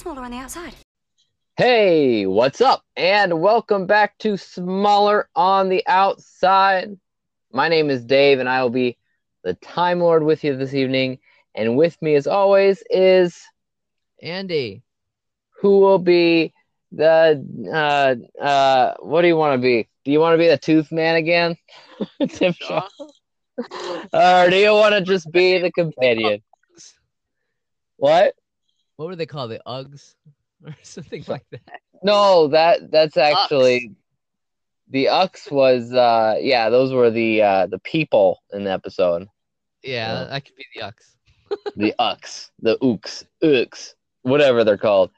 smaller on the outside. Hey, what's up? And welcome back to Smaller on the Outside. My name is Dave, and I will be the Time Lord with you this evening. And with me, as always, is Andy. who will be the uh uh what do you want to be? Do you want to be the Tooth Man again? Tim Shaw. Or do you want to just be the companion? What? What were they called? The Uggs or something like that. No, that that's actually the Ux was uh yeah, those were the uh the people in the episode. Yeah, Yeah. that could be the Ux. The Ux, the Ooks, Ooks, whatever they're called.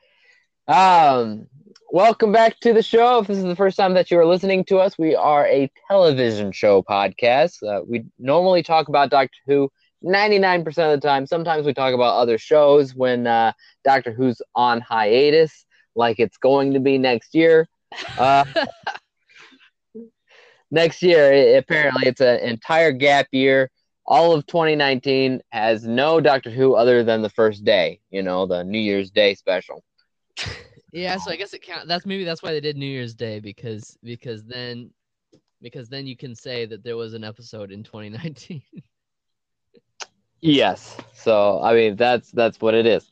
Um welcome back to the show. If this is the first time that you are listening to us, we are a television show podcast. Uh, we normally talk about Doctor Who 99% of the time. Sometimes we talk about other shows when uh, Doctor Who's on hiatus, like it's going to be next year. Uh, next year, i- apparently, it's an entire gap year. All of 2019 has no Doctor Who other than the first day, you know, the New Year's Day special. Yeah, so I guess it count. That's maybe that's why they did New Year's Day because because then because then you can say that there was an episode in 2019. Yes. So I mean that's that's what it is.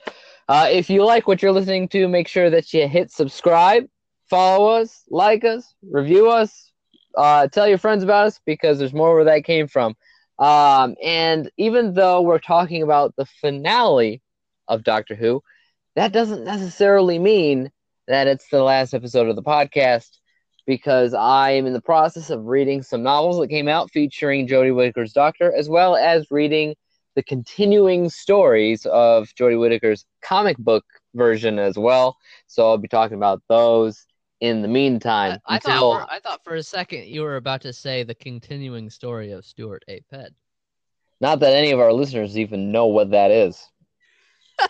Uh, if you like what you're listening to, make sure that you hit subscribe, follow us, like us, review us, uh, tell your friends about us because there's more where that came from. Um, and even though we're talking about the finale of Doctor Who, that doesn't necessarily mean that it's the last episode of the podcast because I am in the process of reading some novels that came out featuring Jodie Whittaker's Doctor, as well as reading the continuing stories of Jodie Whittaker's comic book version as well. So I'll be talking about those in the meantime. I, I until- thought I thought for a second you were about to say the continuing story of Stuart A. Ped. not that any of our listeners even know what that is.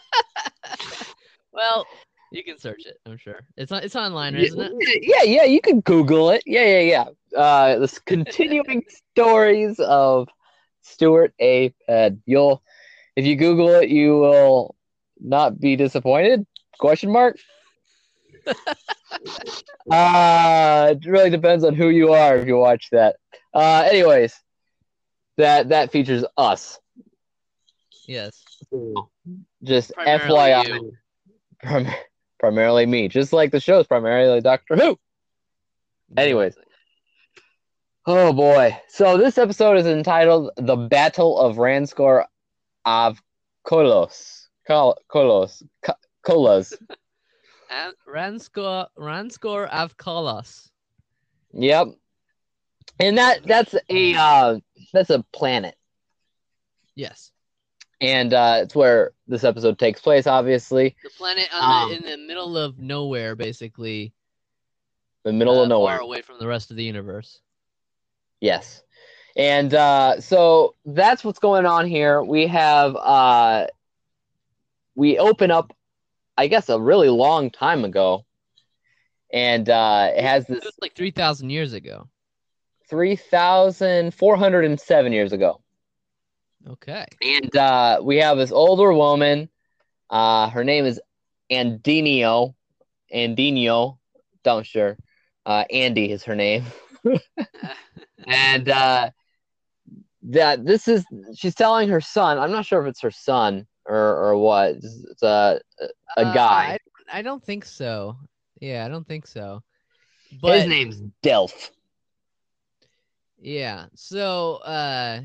Well, you can search it. I'm sure it's on, it's online, isn't it? Yeah, yeah, you can Google it. Yeah, yeah, yeah. Uh, this continuing stories of Stuart A. Ped. You'll, if you Google it, you will not be disappointed? Question mark. uh, it really depends on who you are if you watch that. Uh, anyways, that that features us. Yes. Just Primarily FYI, prim- primarily me, just like the show's primarily Doctor Who. Anyways. Oh boy. So this episode is entitled The Battle of Ranskoor Av Kolos. Kol- Kolos. Ko- Kolas. And Ranskoor Ranskor Avkolos. Yep. And that that's a uh, that's a planet. Yes. And uh, it's where this episode takes place, obviously. The planet on Um, the, in the middle of nowhere, basically. The middle uh, of nowhere. Far away from the rest of the universe. Yes. And uh, so that's what's going on here. We have uh, we open up, I guess, a really long time ago, and uh, it has this was like 3,000 years ago. three thousand four hundred and seven years ago, Okay. and uh, we have this older woman. Uh, her name is Andinio. Andinio, don't sure. Uh, Andy is her name. and uh, that this is she's telling her son. I'm not sure if it's her son or or what. It's, a a Uh, guy. I, I don't think so. Yeah, I don't think so. But His name's Delph. yeah, so uh,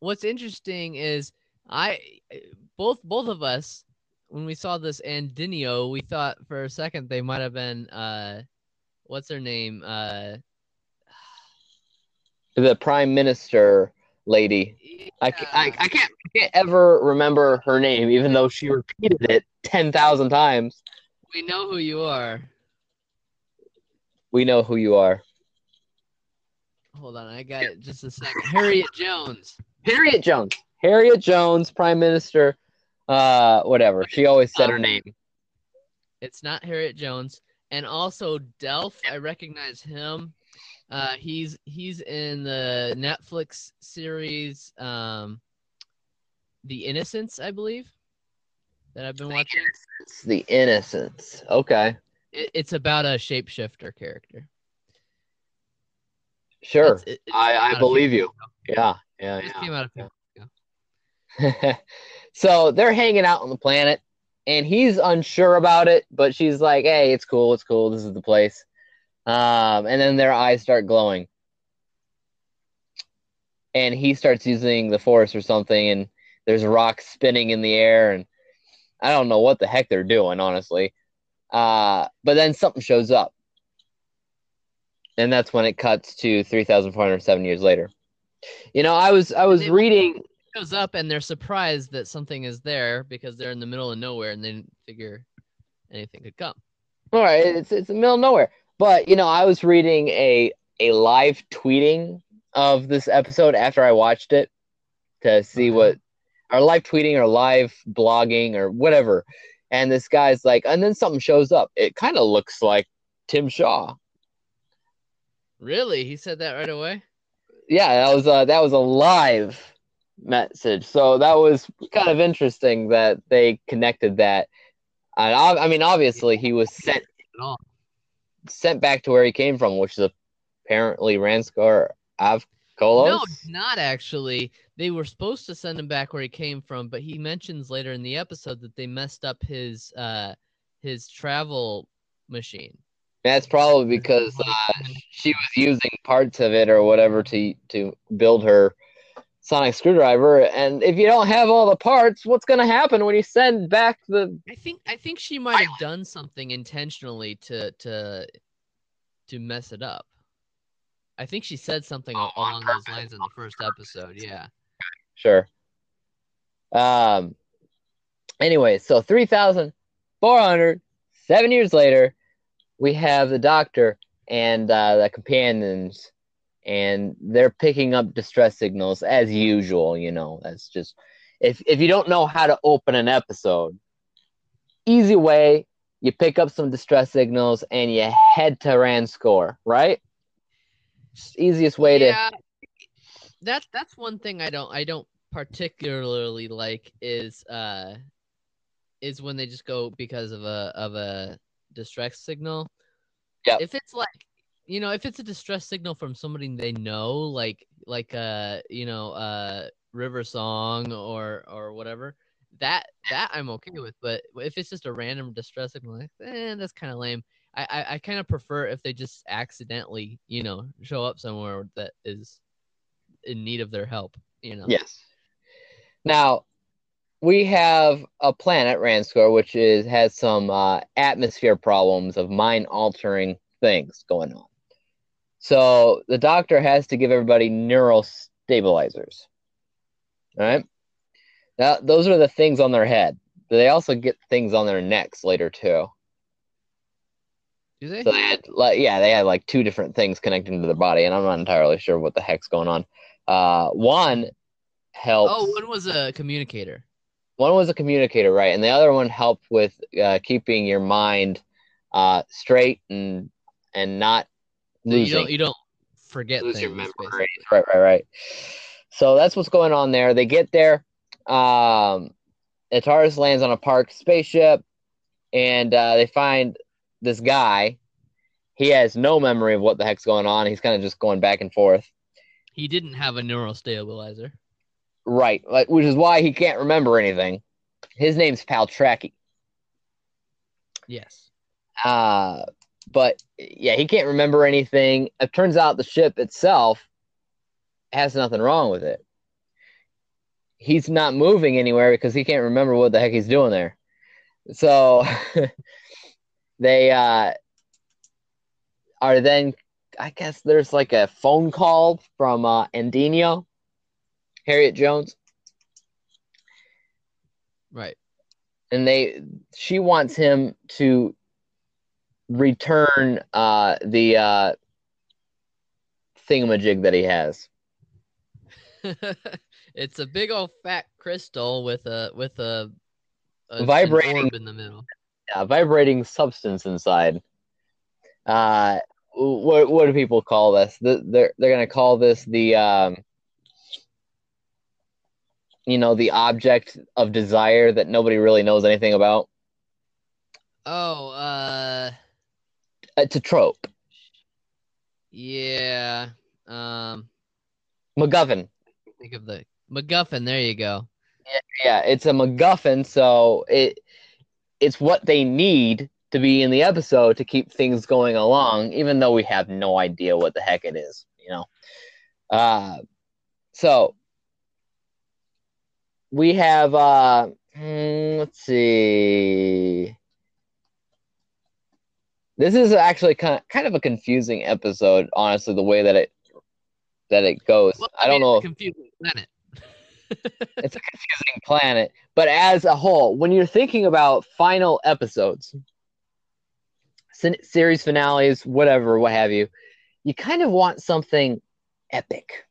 what's interesting is I both both of us when we saw this Andinio, we thought for a second they might have been uh, what's her name? Uh, The prime minister lady. I, ca- I, I can't I can't ever remember her name, even though she repeated it ten thousand times. we know who you are. We know who you are. Hold on, I got it. Just a second. Harriet Jones. Harriet Jones. Harriet Jones, prime minister. Uh, whatever. She always said her Um, name. It's not Harriet Jones. And also Delph, I recognize him. Uh, he's he's in the Netflix series um, The Innocents, I believe. that I've been watching. It's the Innocents. Okay, It, it's about a shapeshifter character. sure. It's- it- it I- I out a few believe you. Yeah, yeah, yeah. came out a few so they're hanging out on the planet, and he's unsure about it, but she's like, "Hey, it's cool, it's cool. This is the place." Um, and then their eyes start glowing, and he starts using the force or something, and there's rocks spinning in the air, and I don't know what the heck they're doing, honestly. Uh, but then something shows up, and that's when it cuts to three thousand four hundred seven years later. You know, I was I was They- reading. goes up and they're surprised that something is there because they're in the middle of nowhere and they didn't figure anything could come. All right, it's it's the middle of nowhere. But you know, I was reading a a live tweeting of this episode after I watched it to see Okay. what or live tweeting or live blogging or whatever. And this guy's like, and then something shows up. It kind of looks like Tim Shaw. Really? He said that right away? Yeah, that was a that was a live message. So that was kind of interesting that they connected that. And I, I mean, obviously, he was sent At all. Sent back to where he came from, which is apparently Ranskor Avkolos. No, not actually. They were supposed to send him back where he came from, but he mentions later in the episode that they messed up his uh his travel machine. That's probably because uh, she was using parts of it or whatever to to build her sonic screwdriver. And if you don't have all the parts, what's going to happen when you send back the? I think I think she might have done something intentionally to to to mess it up. I think she said something Oh, al- on along those lines in the first episode. Yeah. Sure. Um. Anyway, so three thousand four hundred seven years later, we have the doctor and uh, the companions, and they're picking up distress signals as usual. You know, that's just if if you don't know how to open an episode, easy way you pick up some distress signals and you head to Ranskoor, right? Just easiest way to yeah. That that's one thing I don't I don't particularly like is uh is when they just go because of a of a distress signal. Yeah. If it's like you know, if it's a distress signal from somebody they know, like like uh you know uh River Song or or whatever, that that I'm okay with. But if it's just a random distress signal, like, eh, that's kind of lame. I I, I kind of prefer if they just accidentally you know show up somewhere that is in need of their help. You know. Yes. Now, we have a planet, Ranskoor, which is has some uh, atmosphere problems of mind altering things going on. So the doctor has to give everybody neural stabilizers. All right. Now, those are the things on their head. They also get things on their necks later too. Do they? So they had, like, yeah, they had like two different things connecting to their body, and I'm not entirely sure what the heck's going on. Uh, one helps. oh, one was a communicator. one was a communicator, right, and the other one helped with uh, keeping your mind uh, straight and and not So you don't you don't forget lose things. your memory. basically. Right, right, right. So that's what's going on there. They get there. Um, Ataris lands on a parked spaceship, and uh, they find this guy. He has no memory of what the heck's going on. He's kind of just going back and forth. He didn't have a neural stabilizer. Right, like, which is why he can't remember anything. His name's Paltraki. Yes. Uh, but yeah, he can't remember anything. It turns out the ship itself has nothing wrong with it. He's not moving anywhere because he can't remember what the heck he's doing there. So they uh, are then, I guess there's like a phone call from uh, Andinio, Harriet Jones, Right. and they she wants him to return uh the uh thingamajig that he has. it's a big old fat crystal with a with a, a Vibrating- in the middle. A vibrating substance inside. Uh what what do people call this? The, they're they're gonna call this the um you know, the object of desire that nobody really knows anything about. Oh, uh, It's a trope. yeah. Um, MacGuffin. think of the MacGuffin. There you go. Yeah, it's a MacGuffin, so it it's what they need to be in the episode to keep things going along, even though we have no idea what the heck it is, you know. Uh, so we have uh, hmm, let's see. This is actually kind of kind of a confusing episode, honestly, the way that it that it goes. Well, I don't know. it's a Confusing planet. it's a confusing planet. But as a whole, when you're thinking about final episodes, se- series finales, whatever, what have you, you kind of want something epic.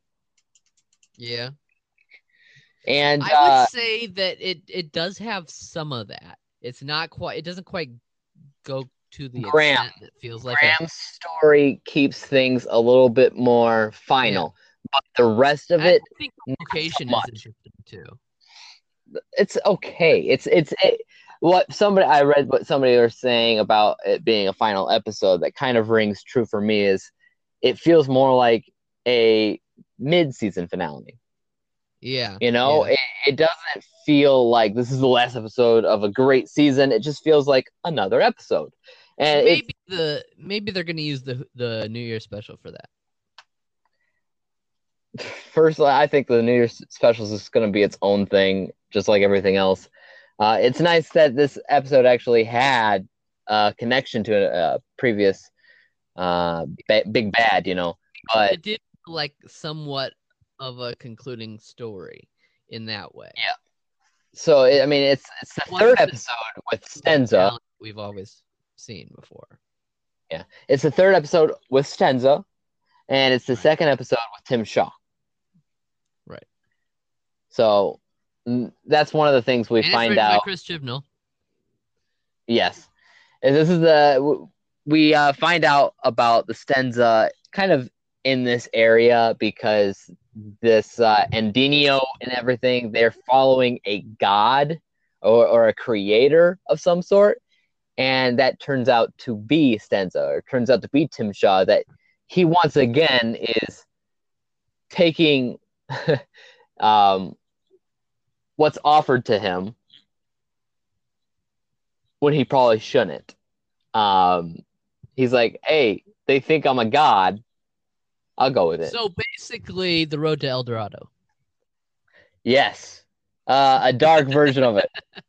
Yeah. And I uh, would say that it it does have some of that. It's not quite. It doesn't quite go to the Graham. extent that feels like a, Graham's story keeps things a little bit more final, but the rest of I it, think location much. is interesting too. it's okay. It's it's it, what somebody I read what somebody was saying about it being a final episode that kind of rings true for me is it feels more like a mid-season finale. Yeah. You know, yeah. it, it doesn't feel like this is the last episode of a great season. It just feels like another episode. And maybe the maybe they're gonna use the the New Year special for that. personally, I think the New Year special is going to be its own thing, just like everything else. Uh, it's nice that this episode actually had a connection to a, a previous uh, ba- big bad, you know. But It did feel like somewhat of a concluding story in that way. Yeah. so it, I mean, it's it's the third episode with Stenza. We've always seen before. Yeah. It's the third episode with Stenza, and it's the Right. second episode with Tim Shaw. Right. So that's one of the things we and find out. Chris Chibnall. Yes. And this is the we uh, find out about the Stenza kind of in this area because this uh, Andinio and everything they're following a god or, or a creator of some sort, and that turns out to be Stenza or turns out to be Tim Shaw. That he once again is taking um, what's offered to him when he probably shouldn't. Um, he's like, "Hey, they think I'm a god. I'll go with it." So basically, the road to El Dorado. yes, uh, a dark version of it.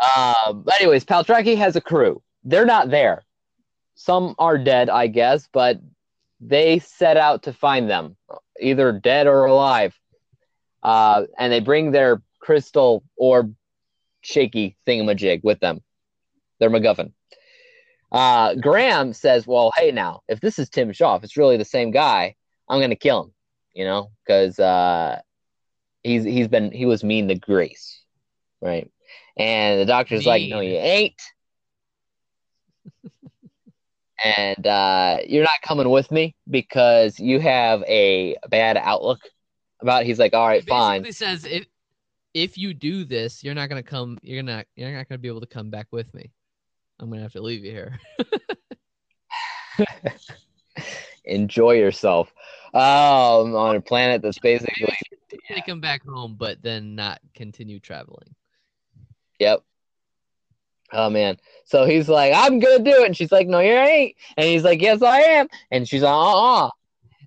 Um, but anyways, Paltraki has a crew. They're not there. Some are dead, I guess, but they set out to find them, either dead or alive. Uh, and they bring their crystal orb shaky thingamajig with them. Their MacGuffin. Uh, Graham says, "Well, hey, now if this is Tim Shaw, if it's really the same guy, I'm gonna kill him. You know, because uh, he's he's been he was mean to Grace, right? And the doctor's like, no, you ain't. and uh, you're not coming with me because you have a bad outlook about. It. He's like, all right, fine. He says if if you do this, you're not gonna come. You're not. You're not gonna be able to come back with me. I'm gonna have to leave you here. Enjoy yourself. Um, on a planet that's basically Take him back home, but then not continue traveling. Yep. Oh man. So he's like, I'm gonna do it, and she's like, No, you ain't. And he's like, Yes, I am. And she's like, Uh uh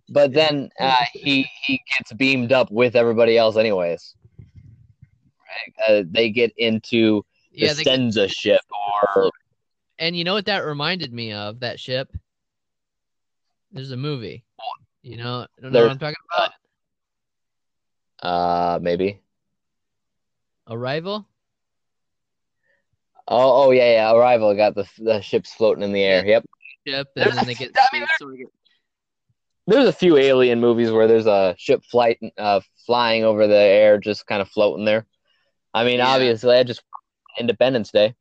But then uh, he he gets beamed up with everybody else, anyways. Right? Uh, they get into the Yeah, Stenza ship, or and you know what that reminded me of? That ship. There's a movie. You know, don't know what I'm talking about? uh, maybe. Arrival. Oh, oh yeah, yeah. Arrival got the the ships floating in the air. Yep. Ship, There's and then a- they get. I mean, space, so get- There's a few alien movies where there's a ship flight uh flying over the air, just kind of floating there. I mean, Yeah. obviously, I just Independence Day.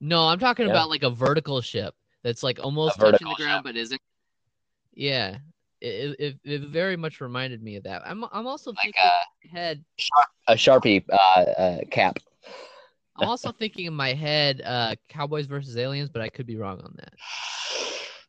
No, I'm talking Yeah. about like a vertical ship that's like almost touching the vertical ground but isn't. Yeah, it, it, it very much reminded me of that. I'm I'm also Like thinking a, head. a Sharpie uh, uh, cap. I'm also thinking in my head, uh, Cowboys versus Aliens, but I could be wrong on that.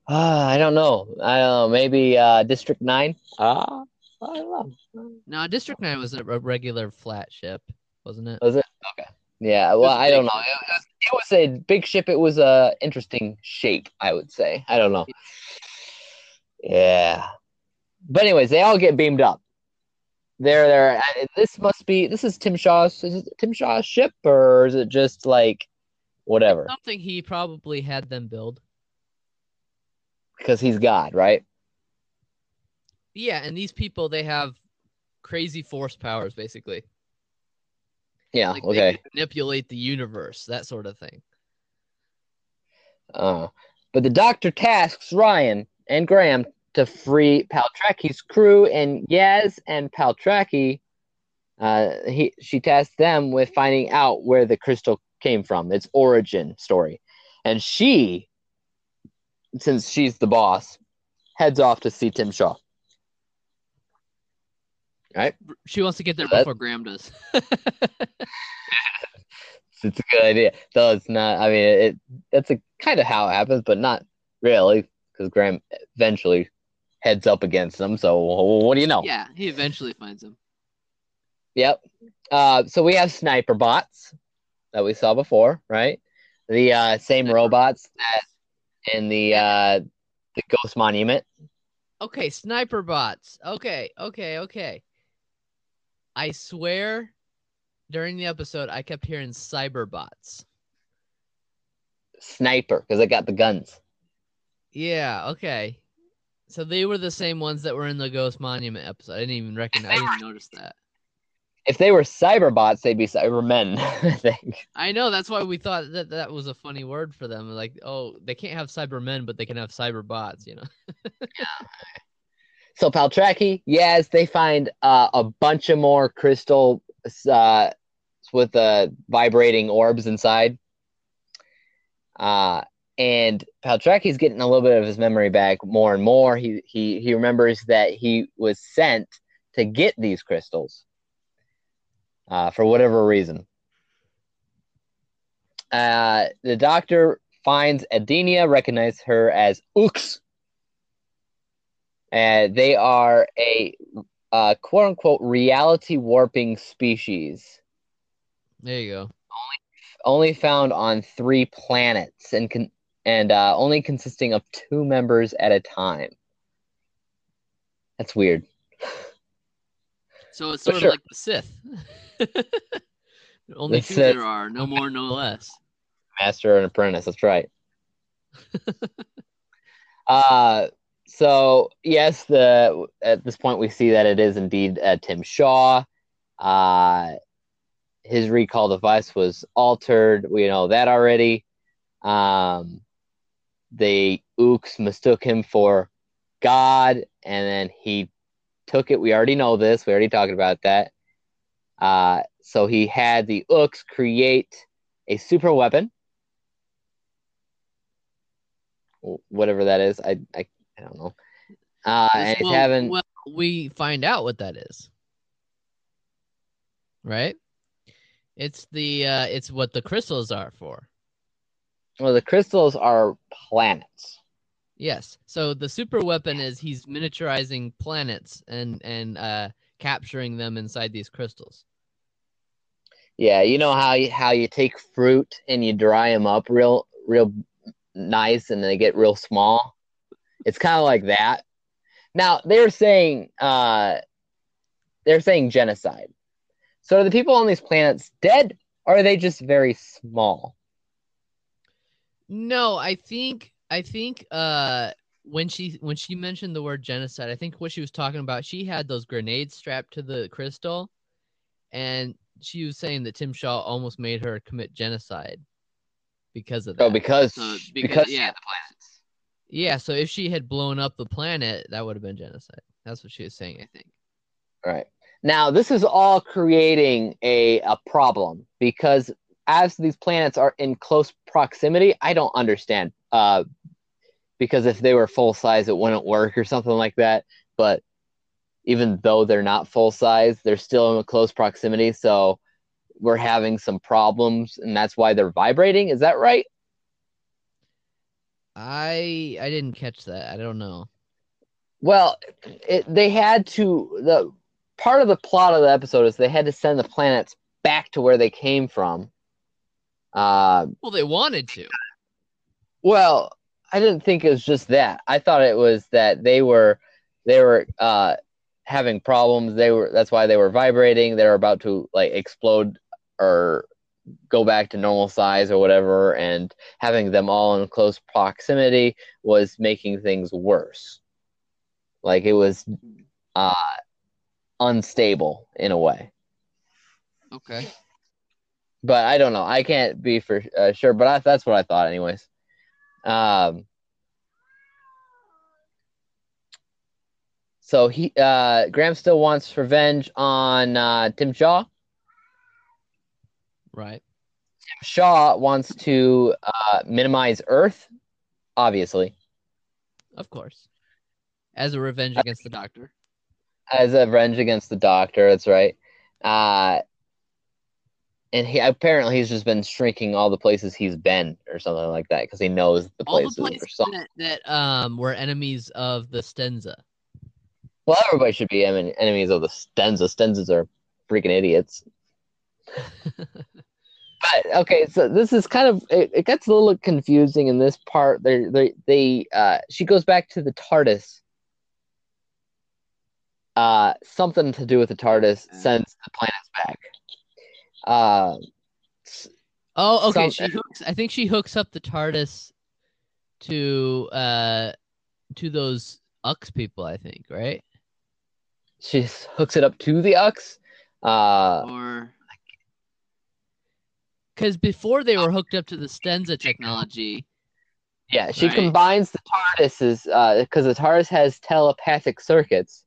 Uh, I don't know. I don't know. Maybe uh, District 9? Uh, I don't know. No, District Nine was a a regular flat ship, wasn't it? Was it? Okay. Yeah, well, I don't know. It was, it was a big ship. It was a interesting shape, I would say. I don't know. Yeah. But anyways, they all get beamed up. They're there. This must be. This is Tim Shaw's. Is it Tim Shaw's ship, or is it just like whatever? Something he probably had them build. Because he's God, right? Yeah, and these people they have crazy force powers, basically. Yeah. Like okay. manipulate the universe, that sort of thing. Uh, but the Doctor tasks Ryan and Graham to free Paltraki's crew, and Yaz and Paltraki, uh, he she tasked them with finding out where the crystal came from, its origin story, and she, since she's the boss, heads off to see Tim Shaw. Right, She wants to get there before Graham does. it's a good idea. Though it's not. I mean, it that's a kind of how it happens, but not really, because Graham eventually heads up against them. So what do you know? yeah, he eventually finds him. Yep. Uh, so we have sniper bots that we saw before, right? The uh, same Sniper. robots that in the uh, the Ghost Monument. Okay, sniper bots. Okay, okay, okay. I swear during the episode I kept hearing cyber bots. Sniper, because I got the guns. Yeah, okay. So they were the same ones that were in the Ghost Monument episode. I didn't even recognize I didn't notice that. If they were cyber bots, they'd be Cybermen, I think. I know that's why we thought that that was a funny word for them. Like, oh, they can't have cybermen, but they can have cyber bots, you know. So Paltraki, yes, they find uh, a bunch of more crystal uh, with uh, vibrating orbs inside. Uh, and Paltraki's getting a little bit of his memory back more and more. He he he remembers that he was sent to get these crystals uh, for whatever reason. Uh, the doctor finds Andinio, recognizes her as Ux. And they are a uh, quote unquote reality warping species, There you go. only found on three planets and con- and uh, only consisting of two members at a time. That's weird. So it's For sort sure. of like the Sith. Only The two Sith. there are, no more, no less. Master and apprentice. That's right. uh, so yes, the at this point we see that it is indeed uh, Tim Shaw. Uh, his recall device was altered. We know that already. Um, the Ooks mistook him for God, and then he took it. We already know this. We already talked about that. Uh, so he had the Ooks create a super weapon whatever that is. I I, I don't know. Uh, and well, having well, we find out what that is. Right? It's the uh it's what the crystals are for. Well, the crystals are planets. Yes. So the super weapon is he's miniaturizing planets and and uh capturing them inside these crystals. Yeah, you know how you, how you take fruit and you dry them up real real nice, and they get real small. It's kind of like that. Now they're saying uh, they're saying genocide. So are the people on these planets dead, or are they just very small? No, I think I think uh when she when she mentioned the word genocide, I think what she was talking about, she had those grenades strapped to the crystal, and she was saying that Tim Shaw almost made her commit genocide because of that. Oh, because So, because, because- yeah. the planets. yeah, so if she had blown up the planet, that would have been genocide. That's what she was saying, I think. Right. Now, this is all creating a, a problem because as these planets are in close proximity, I don't understand. Uh, because if they were full size, it wouldn't work or something like that. but even though they're not full size, they're still in close proximity. So we're having some problems, and that's why they're vibrating. Is that right? I I didn't catch that. I don't know. Well, it, they had to the part of the plot of the episode is they had to send the planets back to where they came from. Uh, Well, they wanted to. well, I didn't think it was just that. I thought it was that they were they were uh, having problems. They were that's why they were vibrating. They were about to like explode or go back to normal size or whatever, and having them all in close proximity was making things worse. Like it was uh, unstable in a way. Okay. But I don't know. I can't be for uh, sure, but I, that's what I thought, anyways. Um, so he, uh, Graham still wants revenge on uh, Tim Shaw. Right. Tim Shaw wants to uh, minimize Earth, obviously, Of course. As a revenge against the doctor. as a revenge against the Doctor. That's right. Uh, and he apparently he's just been shrinking all the places he's been, or something like that, because he knows the All places. the or places something. that, that um were enemies of the Stenza. Well, everybody should be en- enemies of the Stenza. Stenzas are freaking idiots. But okay, so this is kind of it, it gets a little confusing in this part. They they they uh she goes back to the TARDIS. Uh something to do with the TARDIS sends the planets back. Uh Oh, okay. She hooks. I think she hooks up the TARDIS to uh to those Ux people. I think right. she hooks it up to the Ux. Uh Or because before they were hooked up to the Stenza technology. yeah, she Right. combines the TARDIS's uh because the TARDIS has telepathic circuits.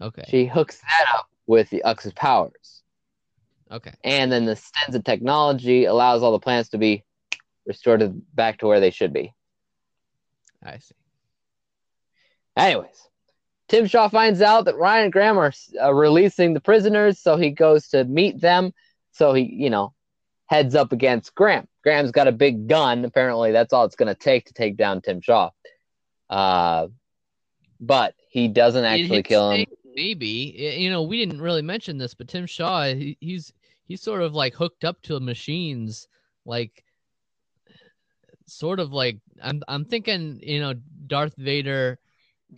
Okay. She hooks that up with the Ux's powers. Okay. and then the Stenza technology allows all the planets to be restored to, back to where they should be. I see. Anyways, Tim Shaw finds out that Ryan and Graham are uh, releasing the prisoners, so he goes to meet them. So he, you know, heads up against Graham. Graham's got a big gun. Apparently, that's all it's going to take to take down Tim Shaw. Uh, but he doesn't actually kill him. Maybe you know we didn't really mention this, but Tim Shaw he, he's he's sort of like hooked up to machines, like sort of like I'm I'm thinking you know Darth Vader,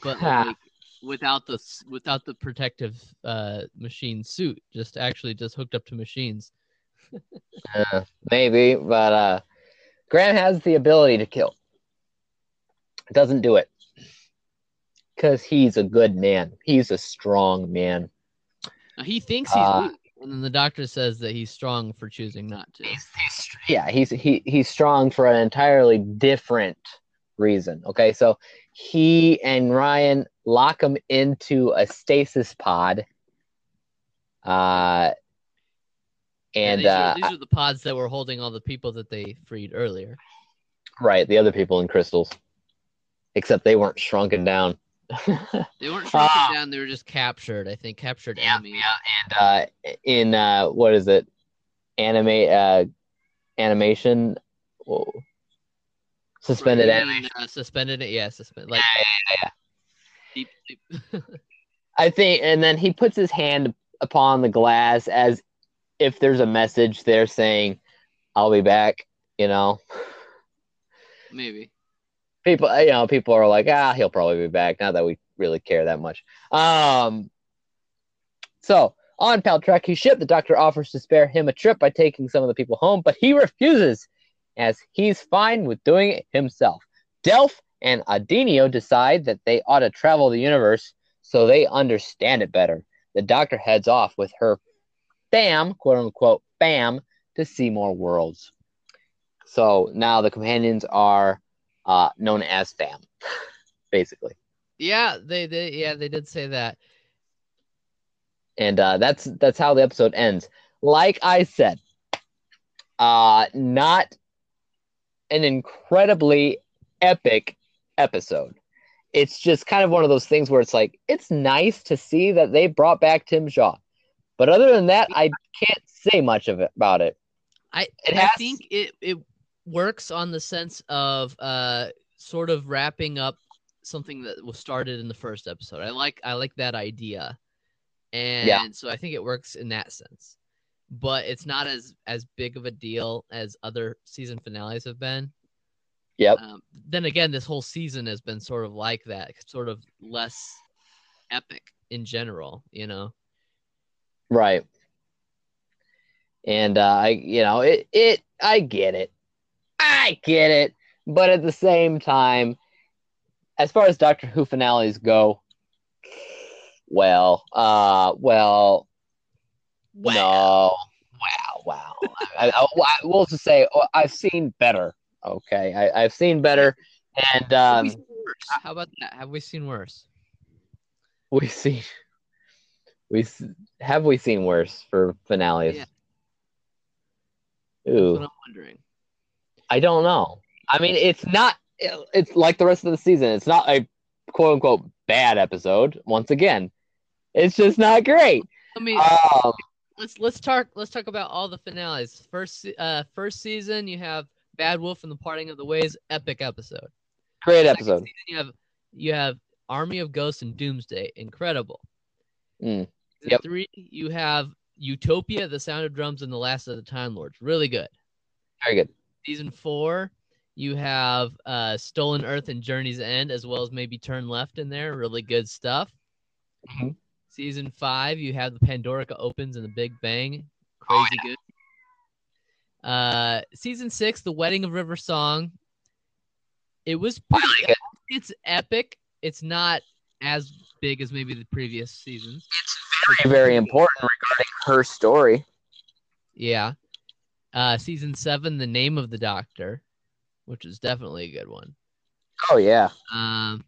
but like without the without the protective uh machine suit, just actually just hooked up to machines. Uh, maybe, but uh, Graham has the ability to kill. Doesn't do it because he's a good man. He's a strong man. Now, he thinks he's Uh, weak, and then the doctor says that he's strong for choosing not to. He's, he's yeah, he's he he's strong for an entirely different reason. Okay, so he and Ryan lock him into a stasis pod. Uh, Yeah, and these, uh, these are the pods that were holding all the people that they freed earlier. right, the other people in crystals, except they weren't shrunken down. They weren't shrunken Ah. down; they were just captured. I think captured Yeah, enemies. and uh, in uh, what is it? Anime uh, animation. Whoa. Suspended Right, animation. uh, suspended it. Yeah, suspended. Like deep, deep. I think, and then he puts his hand upon the glass as if there's a message there saying, "I'll be back." You know, maybe. People, you know, people are like, "Ah, he'll probably be back." Not that we really care that much. Um, so on Paltraki's ship, the Doctor offers to spare him a trip by taking some of the people home, but he refuses, as he's fine with doing it himself. Delph and Andinio decide that they ought to travel the universe so they understand it better. The Doctor heads off with her fam, quote unquote, fam, to see more worlds. So now the companions are uh, known as fam, basically. Yeah, they, they, yeah, they did say that. and uh, that's that's how the episode ends. Like I said, uh, not an incredibly epic episode. it's just kind of one of those things where it's like it's nice to see that they brought back Tim Shaw, but other than that, I can't say much of it about it. I It I has- think it it works on the sense of uh sort of wrapping up something that was started in the first episode. I like I like that idea. And so I think it works in that sense. But it's not as as big of a deal as other season finales have been. Yep. Um, then again, this whole season has been sort of like that, sort of less epic in general, you know. Right. And uh, I, you know, it, it, I get it, I get it, but at the same time, as far as Doctor Who finales go, well, uh, well, no, wow, wow. I, I, I, we'll just say oh, I've seen better. Okay, I, I've seen better, and um? How about that? Have we seen worse? we see, we have we seen worse for finales. Yeah. Ooh. That's what I'm wondering. I don't know. I mean, it's not. It's like the rest of the season. It's not a quote unquote bad episode. Once again, it's just not great. I mean, Um, let's let's talk let's talk about all the finales. First uh first season you have Bad Wolf and the Parting of the Ways, epic episode. great episode. season, you have you have Army of Ghosts and Doomsday, incredible. Mm, yep. three, you have Utopia, The Sound of Drums, and The Last of the Time Lords, really good. Very good. Season four, you have uh Stolen Earth and Journey's End, as well as maybe Turn Left in there, really good stuff. Mhm. Season five, you have the Pandorica opens and the Big Bang, Oh, crazy good. Uh, season six, the Wedding of River Song. It was pretty. good. It's epic. It's not as big as maybe the previous seasons. It's very, very important regarding her story. Yeah. Uh, season seven, the name of the Doctor, which is definitely a good one. Oh yeah. Um,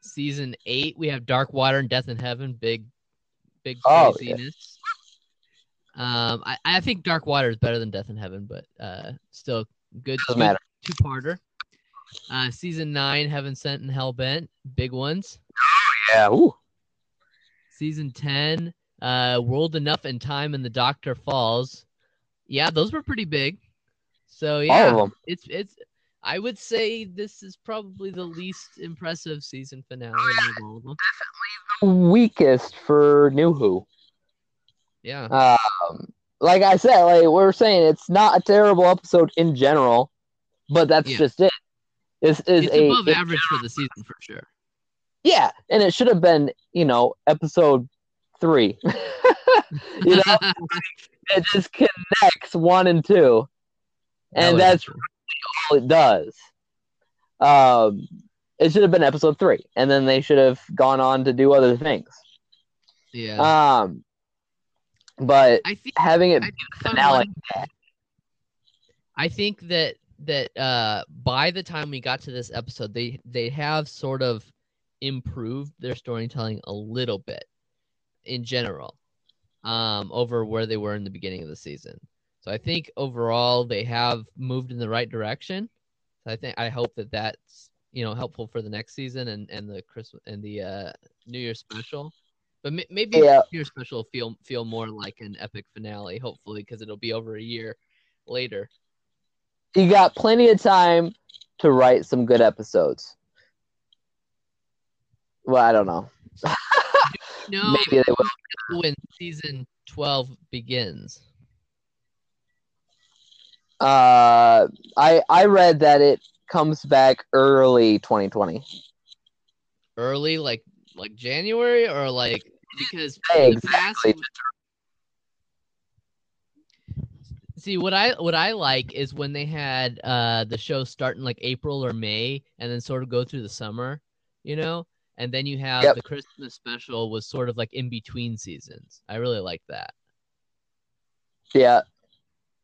season eight, we have Dark Water and Death in Heaven. Big, big Oh, yeah. craziness. Um, I, I think Dark Water is better than Death in Heaven, but uh, still good. Doesn't matter. Two parter. Uh, season nine, Heaven Sent and Hell Bent. Big ones. Oh Yeah. Ooh. Season ten, uh, World Enough and Time and the Doctor Falls. Yeah, those were pretty big. So yeah, All of them. it's it's. I would say this is probably the least impressive season finale Oh, of all of them. Weakest for New Who. Yeah, Um, like I said, like we're saying, it's not a terrible episode in general, but that's Yeah. just it. This is it's a above average for the season for sure. yeah, and it should have been, you know, episode three. you know, it just connects one and two, and would that's all it does. Um, it should have been episode three, and then they should have gone on to do other things. yeah. Um, but I think having it I think someone- I think that that uh by the time we got to this episode, they they have sort of improved their storytelling a little bit in general, um, over where they were in the beginning of the season. So I think overall they have moved in the right direction. So I think I hope that that's you know helpful for the next season and and the Christmas and the uh New Year special. But ma- maybe Yeah. New Year special will feel feel more like an epic finale, hopefully, because it'll be over a year later. you got plenty of time to write some good episodes. Well, I don't know. No, Maybe they will. when season twelve begins. Uh, I I read that it comes back early 2020. Early, like like January, or like because the past, Exactly. See what I what I like is when they had uh the show start in like April or May and then sort of go through the summer, you know, and then you have Yep. the Christmas special was sort of like in between seasons. I really like that. Yeah,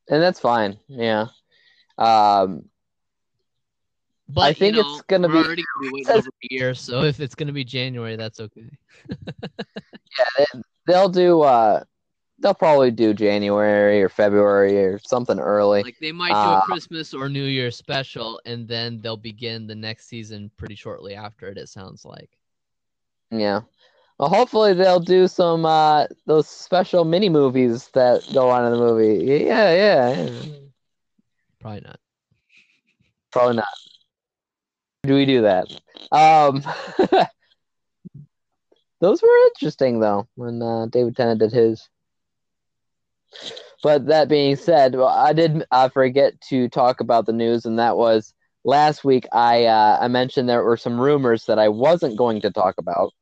and that's fine. Yeah. Um, But I think you it's gonna be- already gonna be waiting over a year, so if it's gonna be January, that's okay. yeah, they, they'll do. Uh, they'll probably do January or February or something early. Like they might do Uh, a Christmas or New Year special, and then they'll begin the next season pretty shortly after it. It sounds like. Yeah. Well, hopefully they'll do some uh those special mini movies that go on in the movie. Yeah, yeah. yeah. Probably not. Probably not. Do we do that? Um Those were interesting though when uh, David Tennant did his. But that being said, well, I did uh, forget to talk about the news, and that was last week. I uh, I mentioned there were some rumors that I wasn't going to talk about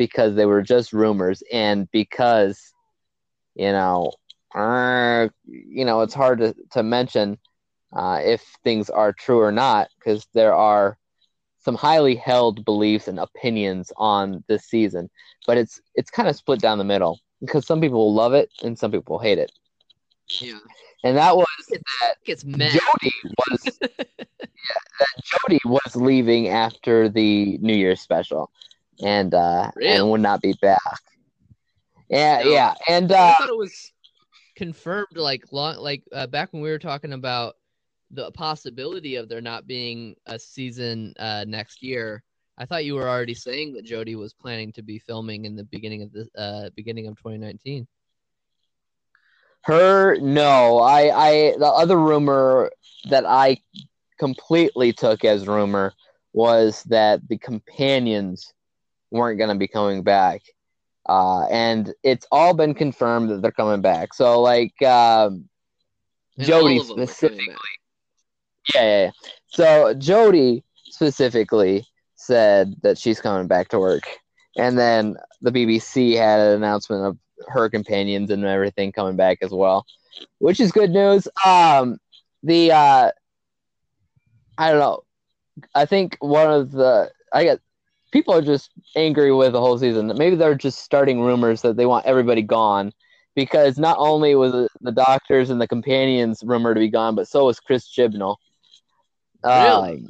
because they were just rumors, and because you know, uh, you know, it's hard to to mention uh, if things are true or not because there are some highly held beliefs and opinions on this season, but it's it's kind of split down the middle because some people love it and some people hate it. Yeah. And that was Gets mad. Jodie was yeah, that Jodie was leaving after the New Year's special, and uh, Really? and would not be back. Yeah, No. yeah, and uh, I thought it was confirmed like long like uh, back when we were talking about the possibility of there not being a season uh, next year. I thought you were already saying that Jodie was planning to be filming in the beginning of the uh, beginning of 2019. Her no, I I the other rumor that I completely took as rumor was that the companions weren't going to be coming back. Uh, and it's all been confirmed that they're coming back. So like um, And Jodie all of them are coming specifically, yeah, yeah, yeah. So Jodie specifically said that she's coming back to work, and then the BBC had an announcement of her companions and everything coming back as well, which is good news. Um, the uh, I don't know. I think one of the I get people are just angry with the whole season. Maybe they're just starting rumors that they want everybody gone because not only was the doctors and the companions rumored to be gone, but so was Chris Chibnall. Really? Um,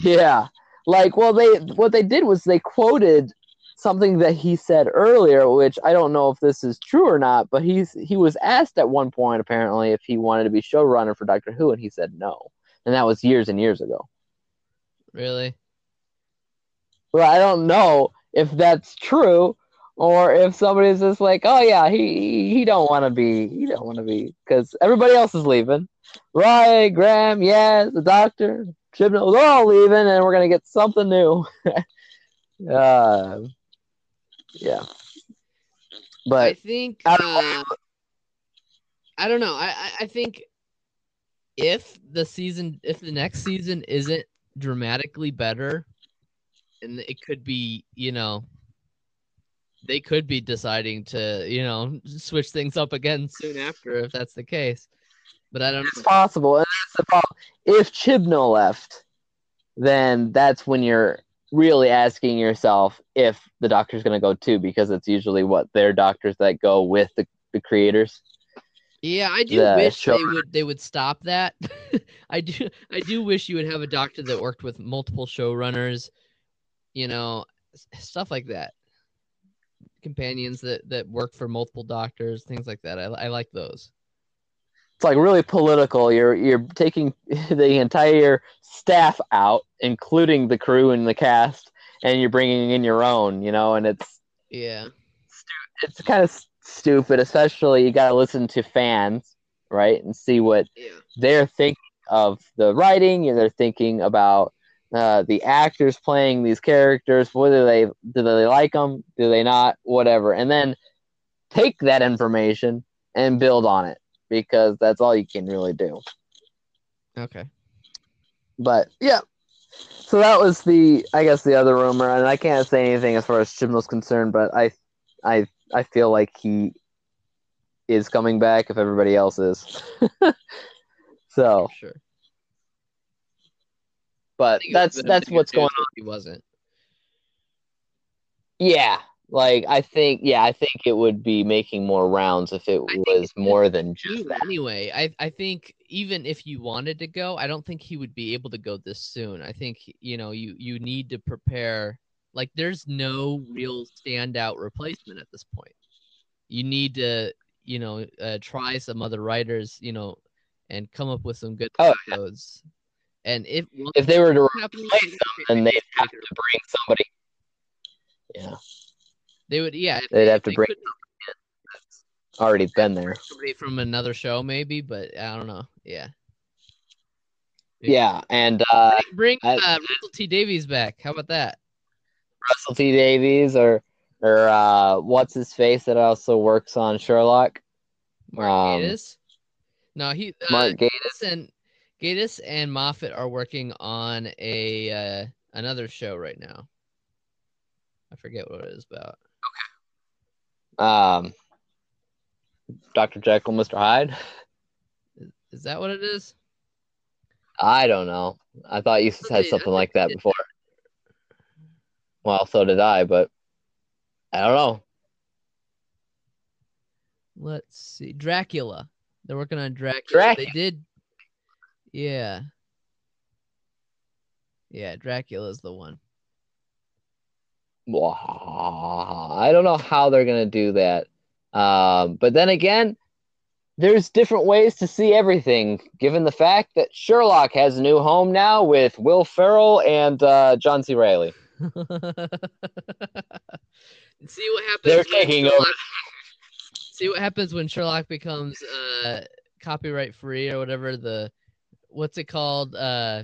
yeah. Like, well, they what they did was they quoted something that he said earlier, which I don't know if this is true or not, but he's he was asked at one point apparently if he wanted to be showrunner for Doctor Who, and he said no, and that was years and years ago. Really? Well, I don't know if that's true or if somebody's just like, oh yeah, he he, he don't want to be, he don't want to be, because everybody else is leaving. Roy, Graham, yeah, the doctor, Chibnall, they're all leaving, and we're gonna get something new. uh, yeah, I but think I don't uh, I don't know. I, I I think if the season if the next season isn't dramatically better and it could be, you know, they could be deciding to, you know, switch things up again soon after if that's the case. But I don't it's know. possible, and that's the problem. If Chibnall left, then that's when you're really asking yourself if the doctor's gonna go too, because it's usually what their doctors that go with the, the creators. Yeah, I do the wish they would they would stop that. I do I do wish you would have a doctor that worked with multiple showrunners, you know, stuff like that. Companions that that work for multiple doctors, things like that. I I like those. it's like really political. You're you're taking the entire staff out, including the crew and the cast, and you're bringing in your own. You know, and it's Yeah. it's kind of stupid. Especially you got to listen to fans, right, and see what Yeah. they're thinking of the writing. and They're thinking about uh, the actors playing these characters. Whether they do they like them, do they not, whatever, and then take that information and build on it because that's all you can really do. Okay. But yeah, so that was the I guess the other rumor, and I can't say anything as far as Chibnall's concerned, but I I I feel like he is coming back if everybody else is. so, sure. But think it would've that's that's what's going on. He wasn't. Yeah, like I think yeah, I think it would be making more rounds if it was more than just that. anyway, I I think even if you wanted to go, I don't think he would be able to go this soon. I think you know you you need to prepare. Like, there's no real standout replacement at this point. you need to you know uh, try some other writers you know and come up with some good Oh, episodes. And if If they were to replace them, then they'd have to bring somebody. Yeah, they would yeah they'd they- have to they bring already been there. somebody from another show maybe, but I don't know. Yeah. Maybe. Yeah, and uh, Bring I- uh, Russell T Davies back. How about that? Russell T Davies or or uh, what's his face that also works on Sherlock. Mark Um, Gatiss? No, he uh, Mark. Gatiss and Gatiss and Moffat are working on a uh, another show right now. I forget what it is about. Okay. Um, Dr. Jekyll, Mr. Hyde. Is that what it is? I don't know. I thought you said something like that before. Well, so did I, but I don't know. Let's see. Dracula. They're working on Dracula. Dracula. They did. Yeah. Yeah, Dracula's the one. Wow. I don't know how they're gonna do that. Um, but then again, there's different ways to see everything, given the fact that Sherlock has a new home now with Will Ferrell and uh, John C. Reilly. see what happens. They're when taking over. See what happens when Sherlock becomes uh copyright free or whatever the what's it called uh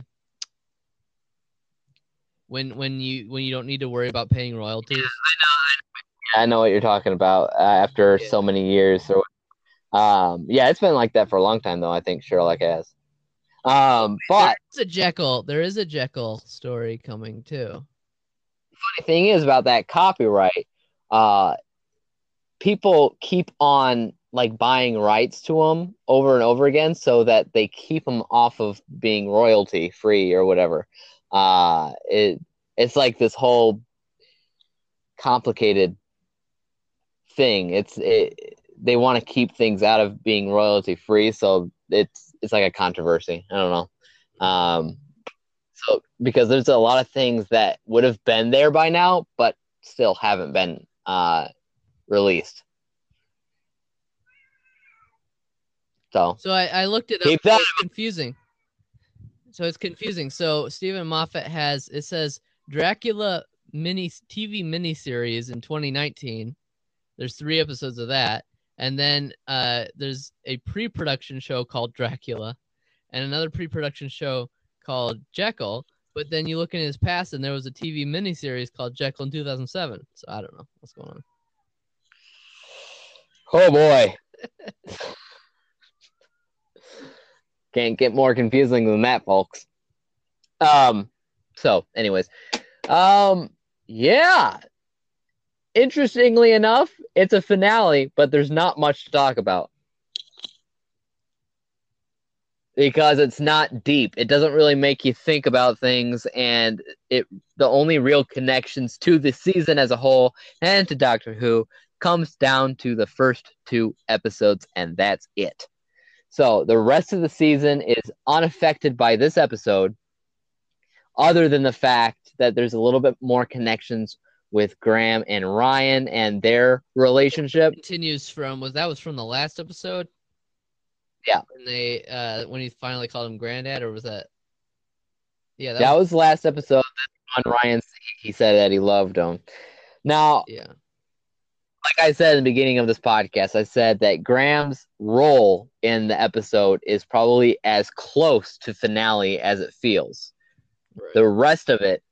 when when you when you don't need to worry about paying royalties. Yeah, I know what you're talking about. Uh, after Yeah. so many years, or um, yeah, it's been like that for a long time though. I think Sherlock has. Um, but There's a Jekyll. There is a Jekyll story coming too. funny thing is about that copyright, uh, people keep on like buying rights to them over and over again so that they keep them off of being royalty free or whatever. Uh, it it's like this whole complicated thing. It's it, they want to keep things out of being royalty free, so it's it's like a controversy. I don't know. Um, so because there's a lot of things that would have been there by now, but still haven't been uh, released. So So I, I looked it up. Keep that- It's confusing. So it's confusing. So Steven Moffat has it says Dracula mini TV miniseries in 2019. There's three episodes of that, and then uh, there's a pre-production show called Dracula, and another pre-production show called Jekyll. But then you look in his past, and there was a TV miniseries called Jekyll in 2007. So I don't know what's going on. oh boy, can't get more confusing than that, folks. Um. So, anyways, um, yeah. Interestingly enough, it's a finale, but there's not much to talk about. because it's not deep. It doesn't really make you think about things, and it the only real connections to the season as a whole and to Doctor Who comes down to the first two episodes, and that's it. So the rest of the season is unaffected by this episode, other than the fact that there's a little bit more connections with Graham and Ryan and their relationship. continues from was that was from the last episode? Yeah. When they uh when he finally called him granddad or was that Yeah, that, That was, was the last episode on Ryan he said that he loved him. Now, yeah. Like I said in the beginning of this podcast, I said that Graham's role in the episode is probably as close to finale as it feels. Right. The rest of it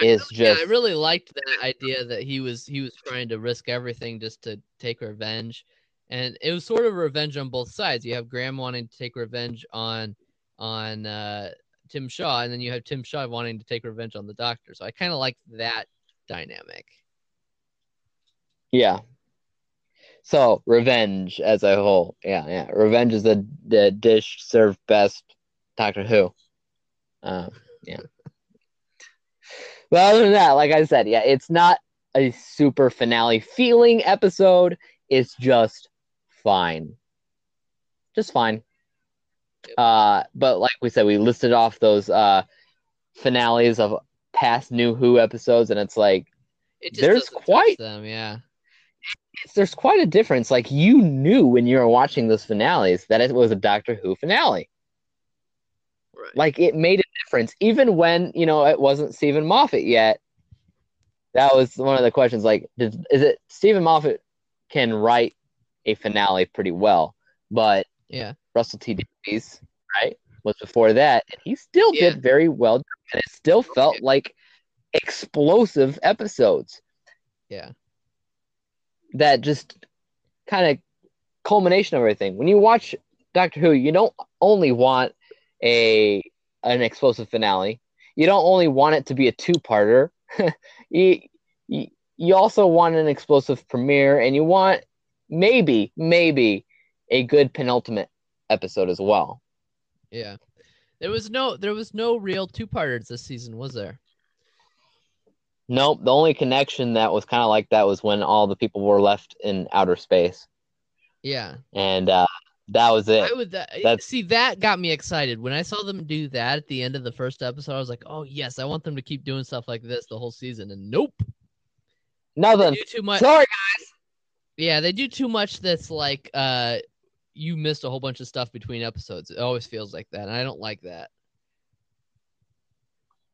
is I is really- yeah, just I really liked that idea that he was he was trying to risk everything just to take revenge. And it was sort of revenge on both sides. You have Graham wanting to take revenge on on uh Tim Shaw, and then you have Tim Shaw wanting to take revenge on the doctor. So I kind of like that dynamic. Yeah. So revenge as a whole, yeah, yeah. Revenge is the, the dish served best. Doctor Who, um, yeah. but other than that, like I said, yeah, it's not a super finale feeling episode. It's just fine, just fine. Uh, but like we said, we listed off those uh finales of past New Who episodes, and it's like It just There's quite- them, yeah. There's quite a difference. Like you knew when you were watching those finales that it was a Doctor Who finale. Right. Like it made a difference, even when you know it wasn't Steven Moffat yet. That was one of the questions. Like, did, is it Steven Moffat can write a finale pretty well, but yeah. Russell T Davies, right, was before that, and he still Yeah. did very well, and it still felt like explosive episodes Yeah. That just kind of culmination of everything. When you watch Doctor Who, you don't only want a an explosive finale. You don't only want it to be a two-parter. you, you you also want an explosive premiere, and you want maybe maybe a good penultimate episode as well. Yeah. There was no there was no real two parters this season, was there? Nope, the only connection that was kind of like that was when all the people were left in outer space, Yeah. and uh, that was it. I would that, That's- see that got me excited when I saw them do that at the end of the first episode. I was like, "Oh yes, I want them to keep doing stuff like this the whole season." And nope, Nothing. too much. Sorry, guys. Yeah, they do too much. That's like, uh, you missed a whole bunch of stuff between episodes. It always feels like that, and I don't like that.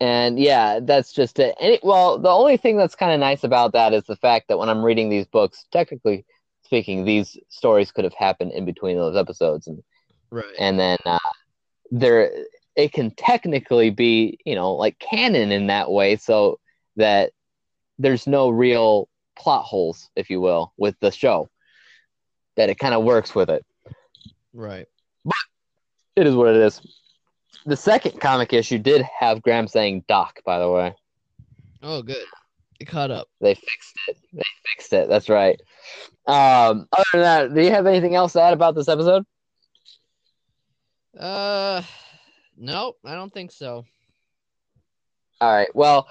And yeah, that's just it. It, well, the only thing that's kind of nice about that is the fact that when I'm reading these books, technically speaking, these stories could have happened in between those episodes, and Right. and then uh, there it can technically be you know like canon in that way, so that there's no real plot holes, if you will, with the show. That it kind of works with it. right. but It is what it is. The second comic issue did have Graham saying Doc, by the way. Oh, good. It caught up. They fixed it. They fixed it. That's right. Um, other than that, do you have anything else to add about this episode? Uh, no, I don't think so. All right. Well,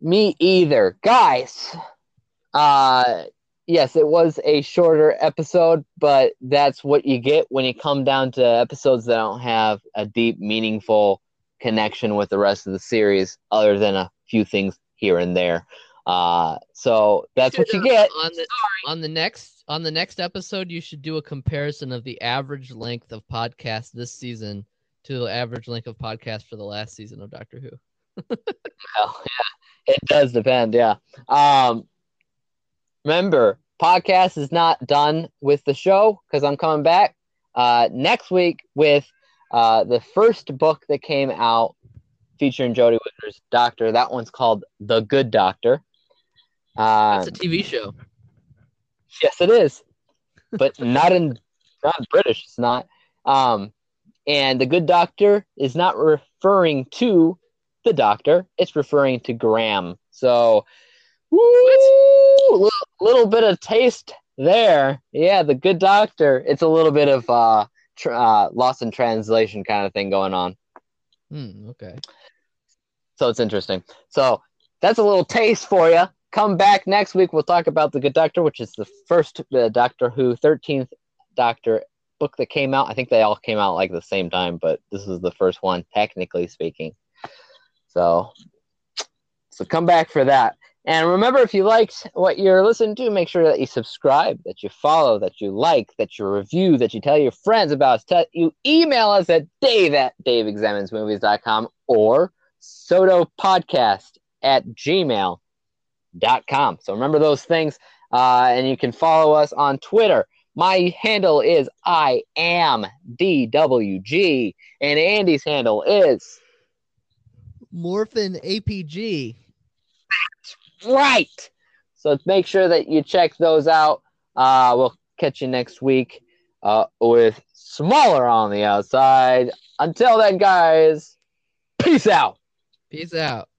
me either. Guys, uh yes, it was a shorter episode, but that's what you get when you come down to episodes that don't have a deep, meaningful connection with the rest of the series other than a few things here and there. Uh so that's what you get. on the on the next on the next episode. You should do a comparison of the average length of podcast this season to the average length of podcast for the last season of Doctor Who. Well, yeah, it does depend. Yeah. Um, remember, podcast is not done with the show because I'm coming back uh, next week with uh, the first book that came out featuring Jodie Whittaker's Doctor. That one's called The Good Doctor. Uh, It's a TV show. yes, it is, but not in not in British. It's not. Um, and the Good Doctor is not referring to the Doctor. It's referring to Graham. So, woo, little, bit of taste there. Yeah, the Good Doctor. It's a little bit of uh, tr- uh, lost in translation kind of thing going on. Hmm, okay. So it's interesting. So that's a little taste for you. Come back next week. We'll talk about the Good Doctor, which is the first uh, Doctor Who 13th Doctor book that came out. I think they all came out like the same time, but this is the first one, technically speaking. So, so come back for that. And remember, if you liked what you're listening to, make sure that you subscribe, that you follow, that you like, that you review, that you tell your friends about us. Tell, you email us at dave at daveexaminesmovies.com or sotopodcast at gmail.com. So remember those things. Uh, and you can follow us on Twitter. My handle is I am DWG, and Andy's handle is Morphin APG. Right. So make sure that you check those out. Uh, we'll catch you next week uh, with smaller on the outside. Until then, guys, peace out. Peace out.